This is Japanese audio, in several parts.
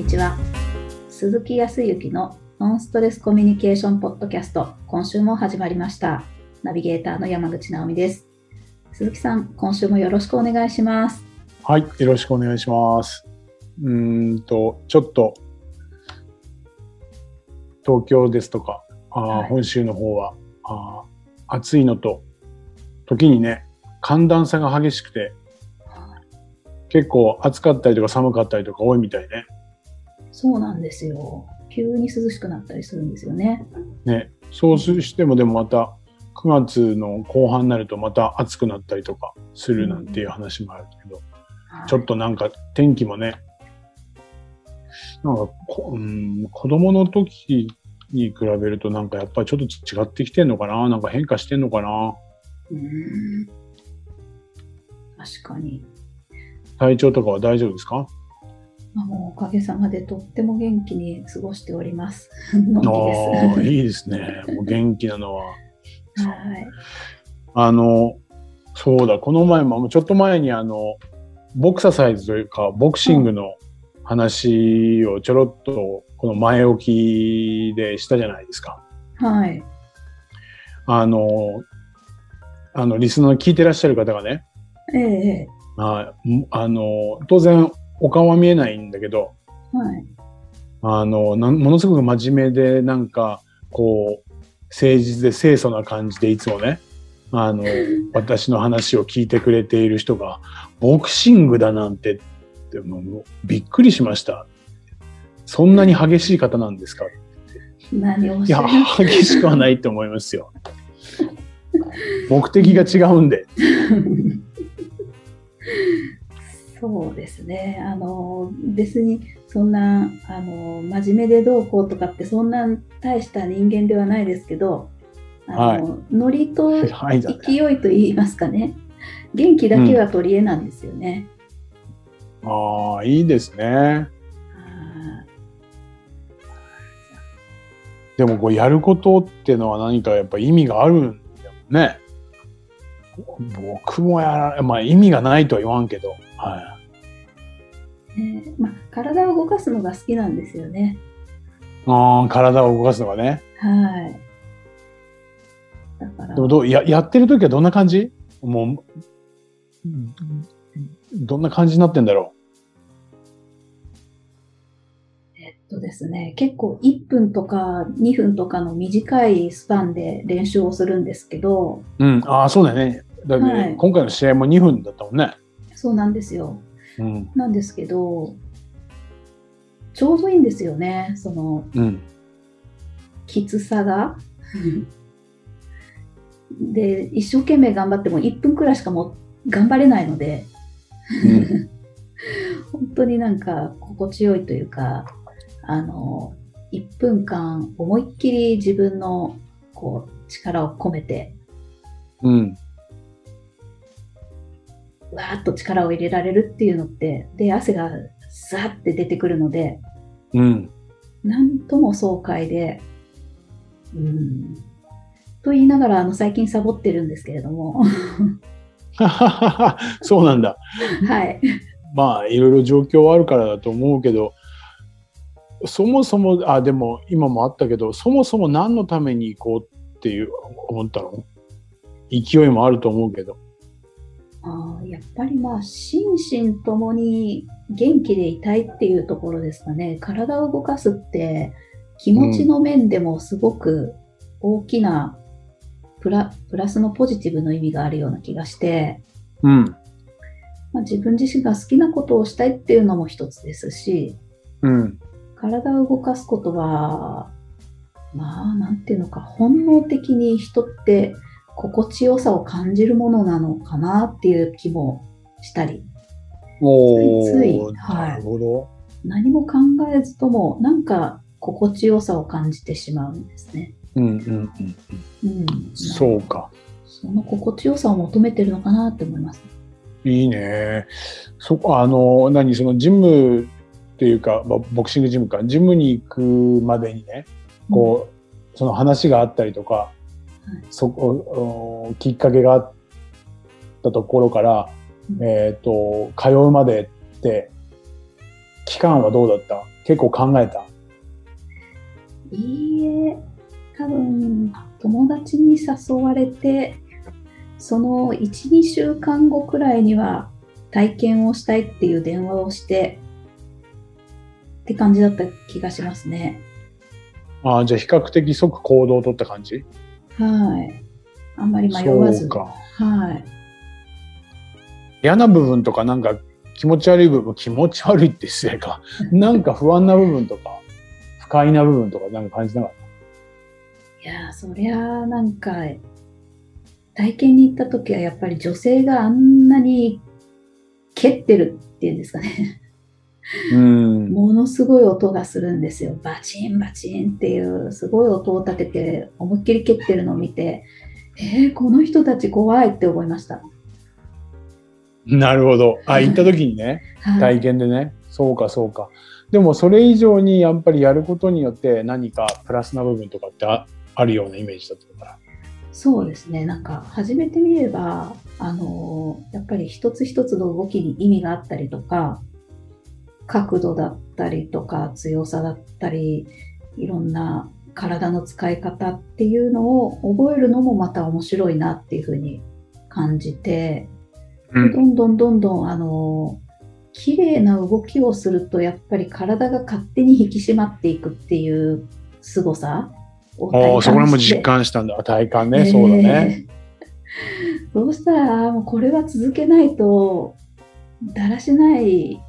にちは。鈴木康之のノンストレスコミュニケーションポッドキャスト。今週も始まりました。ナビゲーターの山口直美です。鈴木さん今週もよろしくお願いします。はいよろしくお願いします。うんとちょっと東京ですとかあ、はい、本州の方はあ暑いのと時にね寒暖差が激しくて結構暑かったりとか寒かったりとか多いみたいね。そうなんですよ。急に涼しくなったりするんですよね。ね。そうしてもでもまた9月の後半になるとまた暑くなったりとかするなんていう話もあるけど、うん、ちょっとなんか天気もね、なんかこ、うん、子供の時に比べるとなんかやっぱりちょっと違ってきてんのかな？なんか変化してんのかな？うん確かに。体調とかは大丈夫ですか？あもうおかげさまでとっても元気に過ごしております。あいいですね。もう元気なのは。はい。あの、そうだ、この前も、ちょっと前にあの、ボクササイズというか、ボクシングの話をちょろっと、この前置きでしたじゃないですか。はい。あの、あの、リスナー聞いてらっしゃる方がね、ええああの当然お顔は見えないんだけど、はい、あのものすごく真面目でなんかこう誠実で清楚な感じでいつもねあの 私の話を聞いてくれている人がボクシングだなんてってもうびっくりしました。そんなに激しい方なんですか？何をいや激しくはないと思いますよ。目的が違うんで そうですねあの別にそんなあの真面目でどうこうとかってそんな大した人間ではないですけどあの、はい、ノリと勢いと言いますかね、元気だけは取り柄なんですよね。うん、ああいいですね。でもこうやることっていうのは何かやっぱ意味があるんだよね。僕もやらまあ意味がないとは言わんけど、はい。ねまあ、体を動かすのが好きなんですよね。ああ、体を動かすのがね。はい。だからでもどうややってる時はどんな感じ？もう、どんな感じになってんだろう？えっとですね、結構1分とか2分とかの短いスパンで練習をするんですけど。うん、ああ、そうだよね。だって、はい、今回の試合も2分だったもんね。そうなんですよ。うん、なんですけど、ちょうどいいんですよね、その、うん、きつさが。で、一生懸命頑張っても1分くらいしかも頑張れないので、うん、本当になんか心地よいというか、あの、1分間思いっきり自分のこう力を込めて、うん、わーっと力を入れられるっていうのって、で、汗がザーって出てくるので、うん。なんとも爽快で、うん。と言いながら、あの、最近サボってるんですけれども。そうなんだ。はい。まあ、いろいろ状況はあるからだと思うけど、そもそも、あ、でも今もあったけど、そもそも何のために行こうっていう思ったの？勢いもあると思うけど。あやっぱりまあ心身ともに元気でいたいっていうところですかね。体を動かすって気持ちの面でもすごく大きなプラ,、プラスのポジティブの意味があるような気がして、うん。まあ、自分自身が好きなことをしたいっていうのも一つですし、うん、体を動かすことはまあなんていうのか本能的に人って心地よさを感じるものなのかなっていう気もしたり、ついつい、はい、何も考えずともなんか心地よさを感じてしまうんですね。うんうんうんうん。うん、そうか。その心地よさを求めてるのかなって思います。いいね。そこあの何そのジムっていうかボクシングジムかジムに行くまでにねこう、うん、その話があったりとかそこきっかけがあったところから、うん、えっ、ー、と通うまでって期間はどうだった？結構考えた？いいえ、多分、友達に誘われて、その1、2週間後くらいには体験をしたいっていう電話をして、って感じだった気がしますね。ああ、じゃあ比較的即行動を取った感じ？はい。あんまり迷わず。はい。嫌な部分とかなんか気持ち悪い部分、気持ち悪いって失礼か。なんか不安な部分とか、不快な部分とかなんか感じなかった？いやそりゃなんか、体験に行った時はやっぱり女性があんなに蹴ってるっていうんですかね。うん、ものすごい音がするんですよ。バチンバチンっていうすごい音を立てて思いっきり蹴ってるのを見て、えー、この人たち怖いって思いました。なるほど。あ、行った時にね、体験でね。そうか、そうか。でも、それ以上にやっぱりやることによって何かプラスな部分とかってああるようなイメージだったから。そうですね。なんか、始めてみれば、あの、やっぱり一つ一つの動きに意味があったりとか、角度だったりとか、強さだったり、いろんな体の使い方っていうのを覚えるのもまた面白いなっていうふうに感じて、どんどんどんどん、あの、綺麗な動きをすると、やっぱり体が勝手に引き締まっていくっていう凄さを体感して。そこも実感したんだ。体感ね、そうだね。どうしたら、もうこれは続けないと、だらしない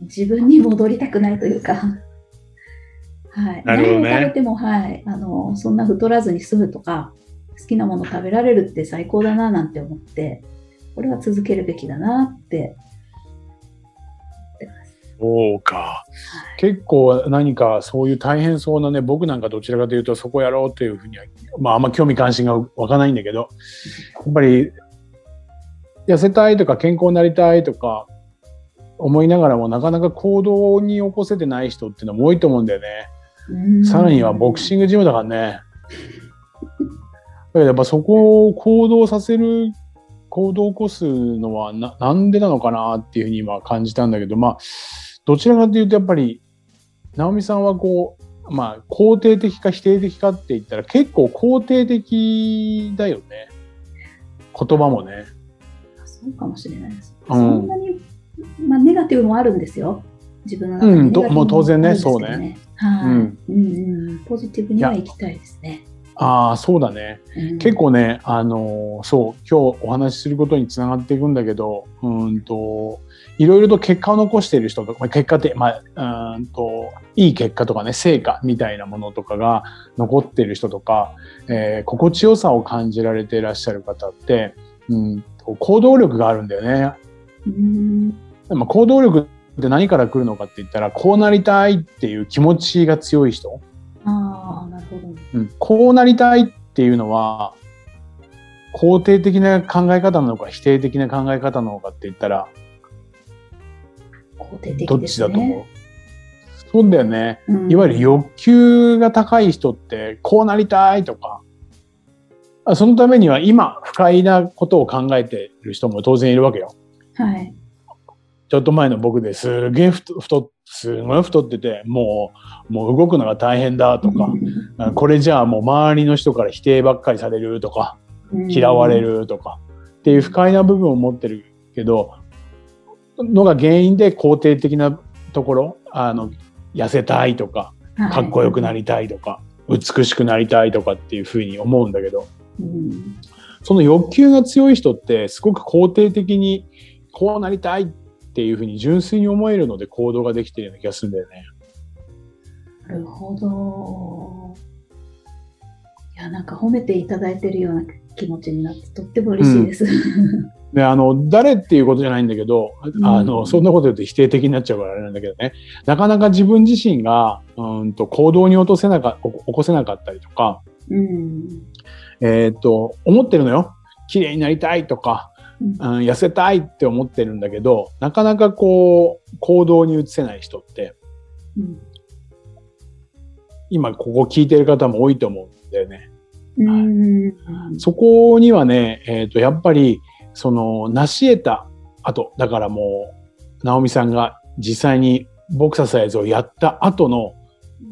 自分に戻りたくないというか。はい。何を食べても、はい。あの、そんな太らずに済むとか、好きなもの食べられるって最高だななんて思って、これは続けるべきだなってそうか、はい、結構何かそういう大変そうなね僕なんかどちらかというとそこやろうというふうには、まあ、あんま興味関心が湧かないんだけどやっぱり痩せたいとか健康になりたいとか思いながらもなかなか行動に起こせてない人っていうのも多いと思うんだよね。さらにはボクシングジムだからね。だからやっぱそこを行動させる行動を起こすのはななんでなのかなっていうふうに今感じたんだけど、まあ、どちらかというとやっぱり、直美さんはこう、まあ、肯定的か否定的かって言ったら結構肯定的だよね。言葉もね。そうかもしれないです。うん、そんなに、まあ、ネガティブもあるんですよ。自分の中で、うん、もう当然ね、そうね。はい、うん、うんうん。ポジティブには行きたいですね。ああ、そうだね。うん、結構ね、あのー、そう、今日お話しすることにつながっていくんだけど、うんと、いろいろと結果を残している人とか、結果って、まあ、うんと、いい結果とかね、成果みたいなものとかが残っている人とか、えー、心地よさを感じられていらっしゃる方って、うんと、行動力があるんだよね。うん、まあ、行動力って何から来るのかって言ったら、こうなりたいっていう気持ちが強い人。ああ、なるほど、うん。こうなりたいっていうのは、肯定的な考え方なのか否定的な考え方なのかって言ったら、肯定的、ね、どっちだと思う？そうだよね、うん、いわゆる欲求が高い人ってこうなりたいとかそのためには今不快なことを考えている人も当然いるわけよ。はい。ちょっと前の僕ですげえ太すごい太っててもうもう動くのが大変だとか、これじゃあもう周りの人から否定ばっかりされるとか、嫌われるとかっていう不快な部分を持ってるけどのが原因で肯定的なところあの痩せたいとかかっこよくなりたいとか、はい、美しくなりたいとかっていうふうに思うんだけど、うん、その欲求が強い人ってすごく肯定的にこうなりたいっていうふうに純粋に思えるので行動ができてるような気がするんだよね。なるほど。いやなんか褒めていただいてるような気持ちになってとっても嬉しいです。うんで、あの、誰っていうことじゃないんだけど、あの、そんなこと言うと否定的になっちゃうからあれなんだけどね、なかなか自分自身が、うんと、行動に落とせなか、起こせなかったりとか、うん、えっ、と、思ってるのよ。綺麗になりたいとか、うん、痩せたいって思ってるんだけど、なかなかこう、行動に移せない人って、うん、今ここ聞いてる方も多いと思うんだよね。うん、そこにはね、えっ、ー、と、やっぱり、その成し得た後だからもう直美さんが実際にボクササイズをやった後の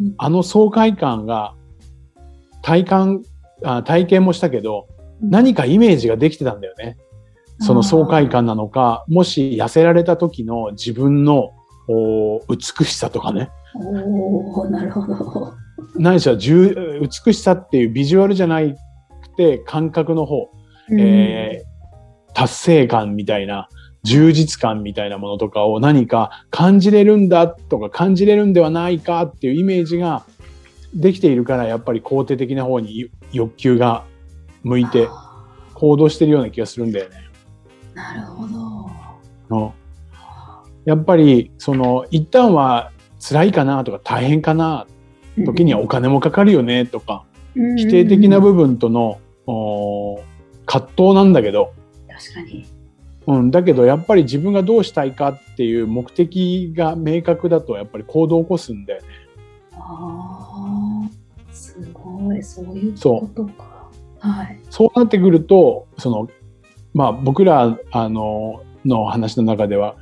うん。あの爽快感が体感あ体験もしたけど何かイメージができてたんだよね。その爽快感なのか、もし痩せられた時の自分のお美しさとかね。おおなるほど。何しろ重美しさっていうビジュアルじゃなくて感覚の方、えー達成感みたいな充実感みたいなものとかを何か感じれるんだとか感じれるんではないかっていうイメージができているからやっぱり肯定的な方に欲求が向いてあ行動してるような気がするんだよね。ーなるほど。のやっぱりその一旦は辛いかなとか大変かな時にはお金もかかるよねとかうん否定的な部分とのお葛藤なんだけど、確かに。うん、だけどやっぱり自分がどうしたいかっていう目的が明確だとやっぱり行動を起こすんだよね。ああ、すごい、そういうことか。はい。そうなってくるとそのまあ僕らあのの話の中では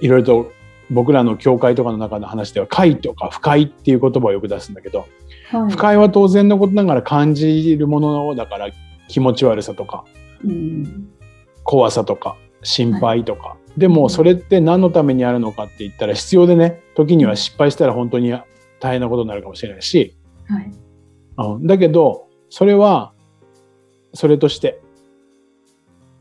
いろいろと僕らの教会とかの中の話では快とか不快っていう言葉をよく出すんだけどはい、不快は当然のことながら感じるものだから気持ち悪さとかうん。怖さとか心配とか、でもそれって何のためにあるのかって言ったら必要でね時には失敗したら本当に大変なことになるかもしれないし、はい。うん、だけどそれはそれとして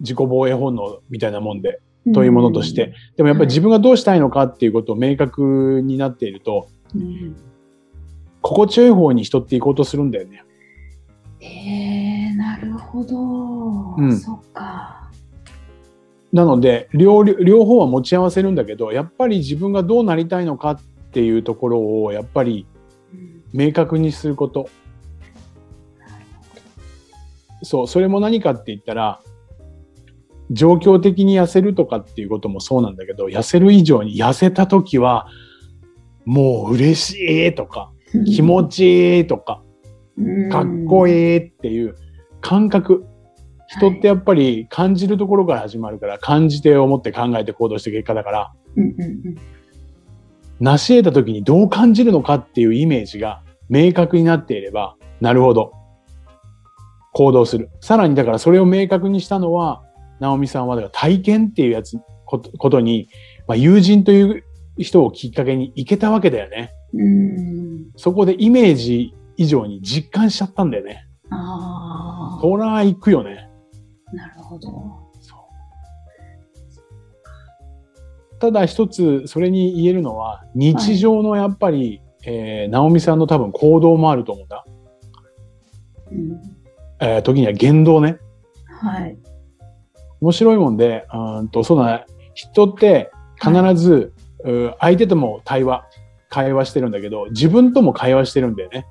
自己防衛本能みたいなもんでというものとして、でもやっぱり自分がどうしたいのかっていうことを明確になっているとうん。心地よい方に人って行こうとするんだよね。ええなるほど。うんそっか。なので両両方は持ち合わせるんだけどやっぱり自分がどうなりたいのかっていうところをやっぱりうん明確にすることそうそれも何かって言ったら状況的に痩せるとかっていうこともそうなんだけど痩せる以上に痩せた時はもう嬉しいとか気持ちいいとかかっこいい。っていう感覚。人ってやっぱり感じるところから始まるから感じて思って考えて行動して結果だから。成し得た時にどう感じるのかっていうイメージが明確になっていればなるほど。行動する。さらにだからそれを明確にしたのは直美さんはだから体験っていうやつことことに、まあ、友人という人をきっかけに行けたわけだよねうん。そこでイメージ以上に実感しちゃったんだよねああ。そら行くよねなるほど。ただ一つそれに言えるのは日常のやっぱり、えー直美さんの多分行動もあると思うんだ、うん。えー時には言動ねはい。面白いもんでうーんとそうだね人って必ず、う相手とも対話会話してるんだけど自分とも会話してるんだよね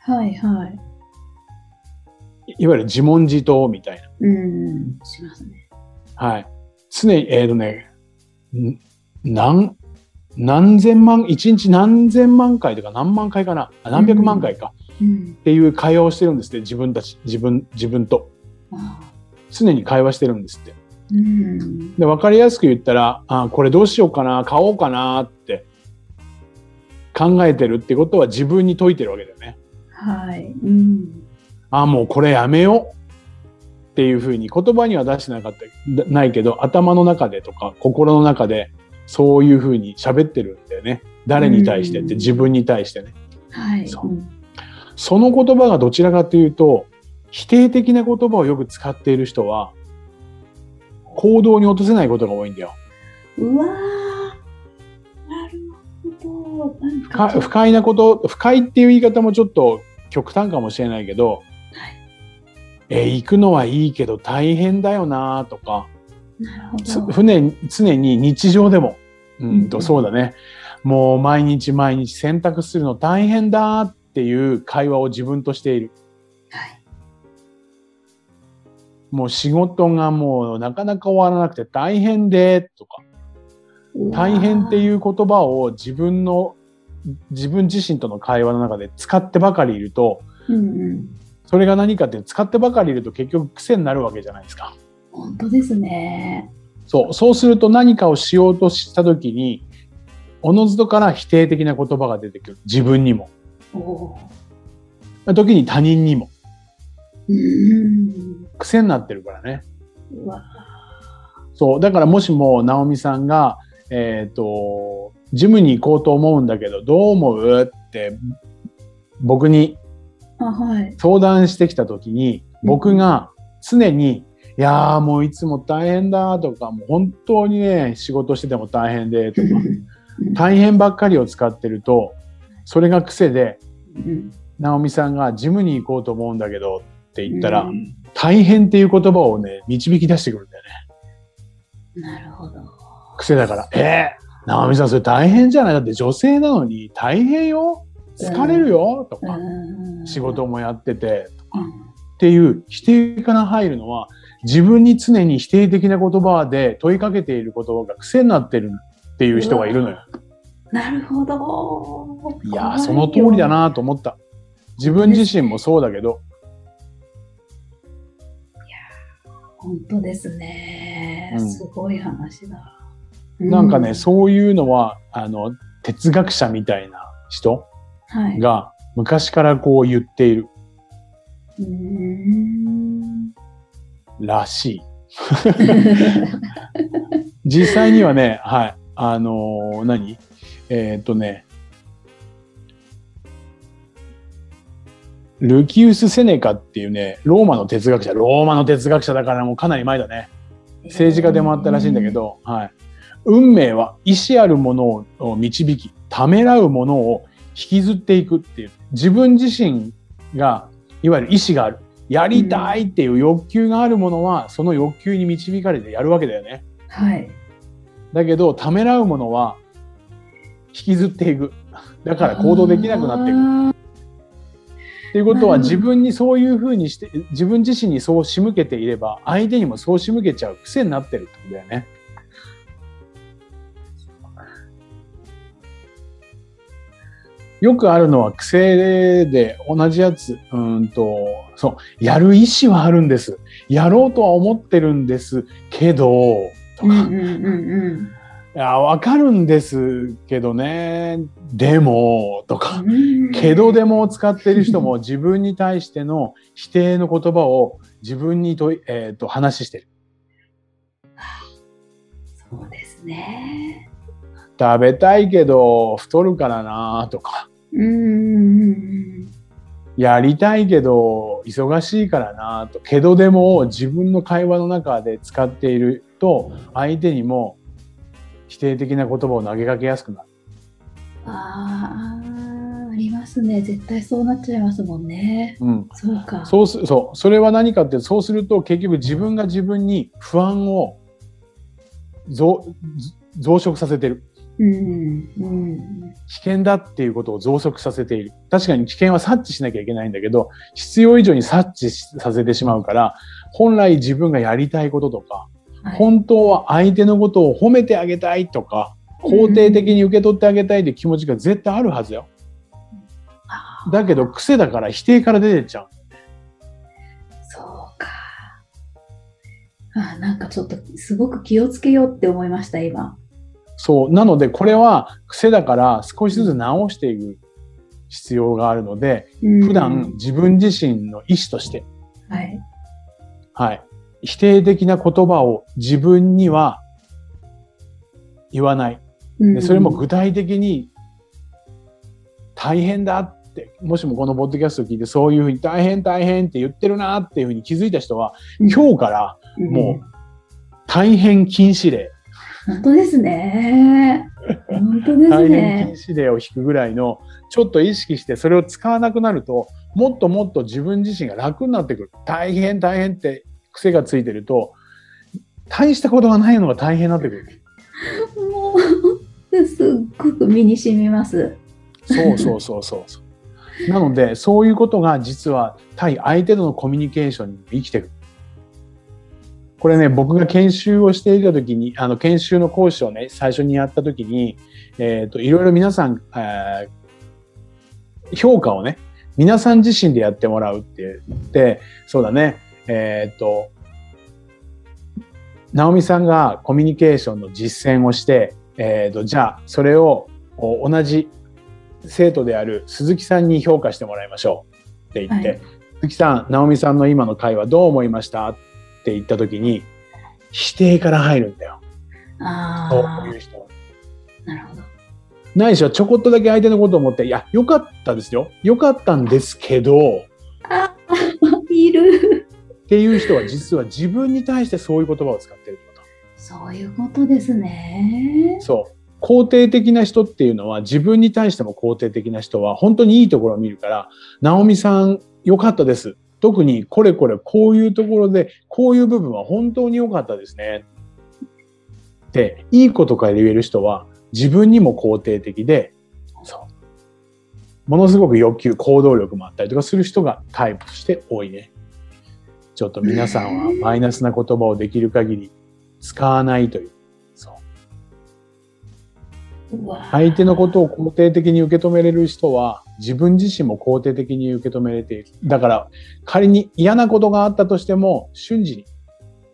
はいはい。いいわゆる自問自答みたいなうん。しますね。はい常にえっ、とねん何何千万一日何千万回とか何万回かな？あ何百万回か、うん。っていう会話をしてるんですって自分たち自分自分とああ。常に会話してるんですってうん。で分かりやすく言ったらあこれどうしようかな買おうかなって考えてるってことは自分に解いてるわけだよねはい。うん。あもうこれやめようっていうふうに言葉には出してなかったないけど頭の中でとか心の中でそういうふうに喋ってるんだよね誰に対してってうん自分に対してねはい。その言葉がどちらかというと否定的な言葉をよく使っている人は行動に落とせないことが多いんだよ。うわーなるほど。不か快なこと不快っていう言い方もちょっと極端かもしれないけど、えー行くのはいいけど大変だよなとかなるほつど。船常に日常でもうんとうんそうだねもう毎日毎日洗濯するの大変だっていう会話を自分としている。もう仕事がもうなかなか終わらなくて大変でとか大変ってういう言葉を自分の自分自身との会話の中で使ってばかりいると。うんうん。それが何かって使ってばかりいると結局癖になるわけじゃないですか。本当ですね。そうそうすると何かをしようとした時におのずとから否定的な言葉が出てくる。自分にも。お時に他人にも。うん。癖になってるからね。そう。だからもしも、直美さんが、えっ、と、ジムに行こうと思うんだけど、どう思うって、僕に。相談してきた時に、僕が常に、いやーもういつも大変だとか、もう本当にね、仕事してても大変でとか、大変ばっかりを使ってると、それが癖で、うん直美さんがジムに行こうと思うんだけどって言ったら、うん大変っていう言葉をね、導き出してくるんだよね。なるほど。癖だから、えー、直美さんそれ大変じゃない？だって女性なのに大変よ疲れるよとか、うん仕事もやっててうんっていう否定から入るのは自分に常に否定的な言葉で問いかけている言葉が癖になってるっていう人がいるのよ。なるほど。いやーその通りだ。なと思った。自分自身もそうだけど、本当ですね。うんすごい話だ。なんかね、うそういうのは、あの、哲学者みたいな人はい。が昔からこう言っているうーん。らしい。実際にはね、はい、あのー何？えーっとね、ルキウス・セネカっていうね、ローマの哲学者、ローマの哲学者だからもうかなり前だね。政治家でもあったらしいんだけど、はい。運命は意志あるものを導き、ためらうものを引きずっていくっていう、自分自身が、いわゆる意志がある。やりたいっていう欲求があるものは、その欲求に導かれてやるわけだよね。はい。だけど、ためらうものは、引きずっていく。だから行動できなくなっていく。あっていうことは自分にそういうふうにして自分自身にそう仕向けていれば相手にもそう仕向けちゃう癖になってるってことだよね。よくあるのは癖で同じやつ、うーんと、そう、やる意思はあるんです。やろうとは思ってるんですけど、とか、ーうんうんうんうんいや、わかるんですけどね、でも、とか、うん。けどでもを使っている人も 自分に対しての否定の言葉を自分にとい、えー、と話してる。そうですね。食べたいけど太るからなとか、うんやりたいけど忙しいからなと、けどでもを自分の会話の中で使っていると相手にも否定的な言葉を投げかけやすくなる。ああ、ありますね。絶対そうなっちゃいますもんね。うん。そうか。そうす、そう。それは何かって、そうすると結局自分が自分に不安を増増殖させてる。うんうん危険だっていうことを増殖させている。確かに危険は察知しなきゃいけないんだけど、必要以上に察知させてしまうから、本来自分がやりたいこととか、はい本当は相手のことを褒めてあげたいとか、肯定的に受け取ってあげたいって気持ちが絶対あるはずよ。あーだけど癖だから否定から出てっちゃう。そうか。あーなんかちょっとすごく気をつけようって思いました、今。そう。なので、これは癖だから少しずつ直していく必要があるので、うん普段自分自身の意思として、はい。はい。否定的な言葉を自分には言わない。うんでそれも具体的に大変だって、もしもこのポッドキャストを聞いてそういうふうに大変大変って言ってるなっていうふうに気づいた人は、今日からもう大変禁止令、うん本当ですね。本当です大変ね禁。止令を引くぐらいの、ちょっと意識してそれを使わなくなると、もっともっと自分自身が楽になってくる。大変大変って癖がついてると、大したことがないのが大変になってくる。もう、すっごく身に染みます。そうそうそうそうそう。なので、そういうことが実は対相手とのコミュニケーションにも生きてくる。これね、僕が研修をしていた時に、あの、研修の講師をね、最初にやった時に、えっ、と、いろいろ皆さん、えー評価をね、皆さん自身でやってもらうって言って、そうだね、えっ、と、直美さんがコミュニケーションの実践をして、えっ、と、じゃあ、それを同じ生徒である鈴木さんに評価してもらいましょうって言って、はい、鈴木さん、直美さんの今の会話どう思いましたって言った時に、否定から入るんだよ。あそういう人なるほど。ないしはちょこっとだけ相手のことを思って、いや、よかったですよ。よかったんですけど、あ。っていう人は実は自分に対してそういう言葉を使ってるってこと。そういうことですね。そう。肯定的な人っていうのは自分に対しても肯定的な人は本当にいいところを見るから、直美さん良かったです。特にこれこれこういうところでこういう部分は本当に良かったですね。で、いいことから言える人は自分にも肯定的で、そう。ものすごく欲求、行動力もあったりとかする人がタイプとして多いね。ちょっと皆さんはマイナスな言葉をできる限り使わないという。相手のことを肯定的に受け止めれる人は自分自身も肯定的に受け止めれている。だから仮に嫌なことがあったとしても瞬時に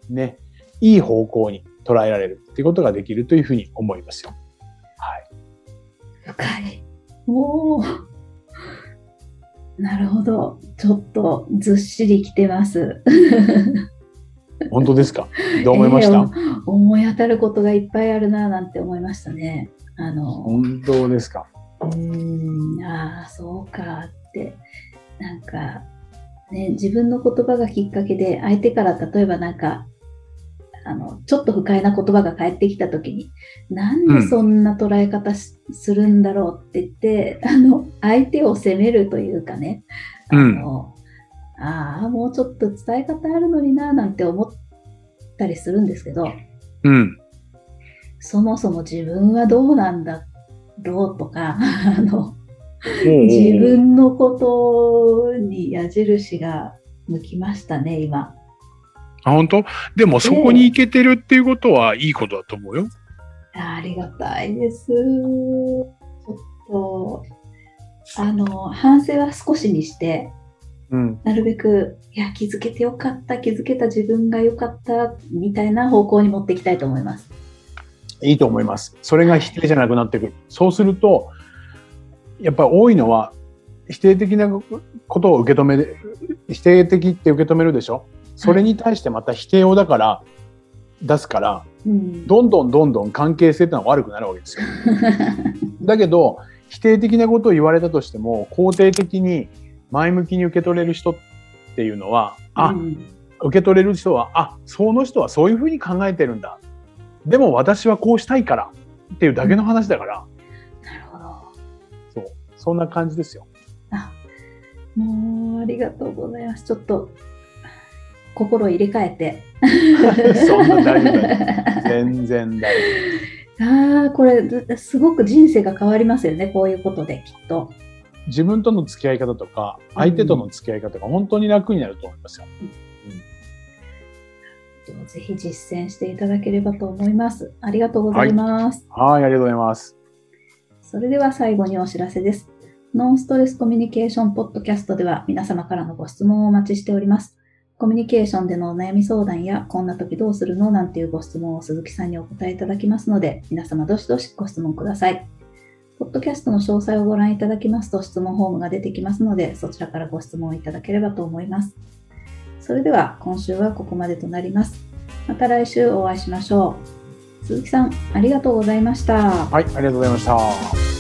ね、いい方向に捉えられるっていうことができるというふうに思いますよ。深い。おお。なるほど。ちょっとずっしりきてます。本当ですか？どう思いました、えー、思い当たることがいっぱいあるななんて思いましたね。あの本当ですか？うんああそうかってなんかね自分の言葉がきっかけで相手から例えばなんかあの、ちょっと不快な言葉が返ってきた時に、なんでそんな捉え方するんだろうって言って、あの、相手を責めるというかね、あの、うん、ああ、もうちょっと伝え方あるのにな、なんて思ったりするんですけど、うん。そもそも自分はどうなんだろうとか、あの、自分のことに矢印が向きましたね、今。あ、本当？でもそこに行けてるっていうことはいいことだと思うよ。ありがたいです。ちょっと、あの、反省は少しにして、うん、なるべく、いや、気づけてよかった、気づけた自分がよかった、みたいな方向に持っていきたいと思います。いいと思います。それが否定じゃなくなってくる。そうすると、やっぱり多いのは、否定的なことを受け止め、否定的って受け止めるでしょ？それに対してまた否定をだから出すから、うん、どんどんどんどん関係性ってのは悪くなるわけですよ。だけど否定的なことを言われたとしても肯定的に前向きに受け取れる人っていうのはあ、うん、受け取れる人はあその人はそういうふうに考えてるんだ。でも私はこうしたいからっていうだけの話だから、うん、なるほど。そう。そんな感じですよ。あもうありがとうございます。ちょっと心を入れ替えて。そんな大丈夫。全然大丈夫。ああ、これ、すごく人生が変わりますよね、こういうことで、きっと。自分との付き合い方とか、相手との付き合い方が本当に楽になると思いますよ。うん、ぜひ実践していただければと思います。ありがとうございます。はい、はいありがとうございます。それでは最後にお知らせです。ノンストレスコミュニケーションポッドキャストでは皆様からのご質問をお待ちしております。コミュニケーションでのお悩み相談や、こんな時どうするの？なんていうご質問を鈴木さんにお答えいただきますので、皆様どしどしご質問ください。ポッドキャストの詳細をご覧いただきますと質問フォームが出てきますので、そちらからご質問いただければと思います。それでは今週はここまでとなります。また来週お会いしましょう。鈴木さん、ありがとうございました。はい、ありがとうございました。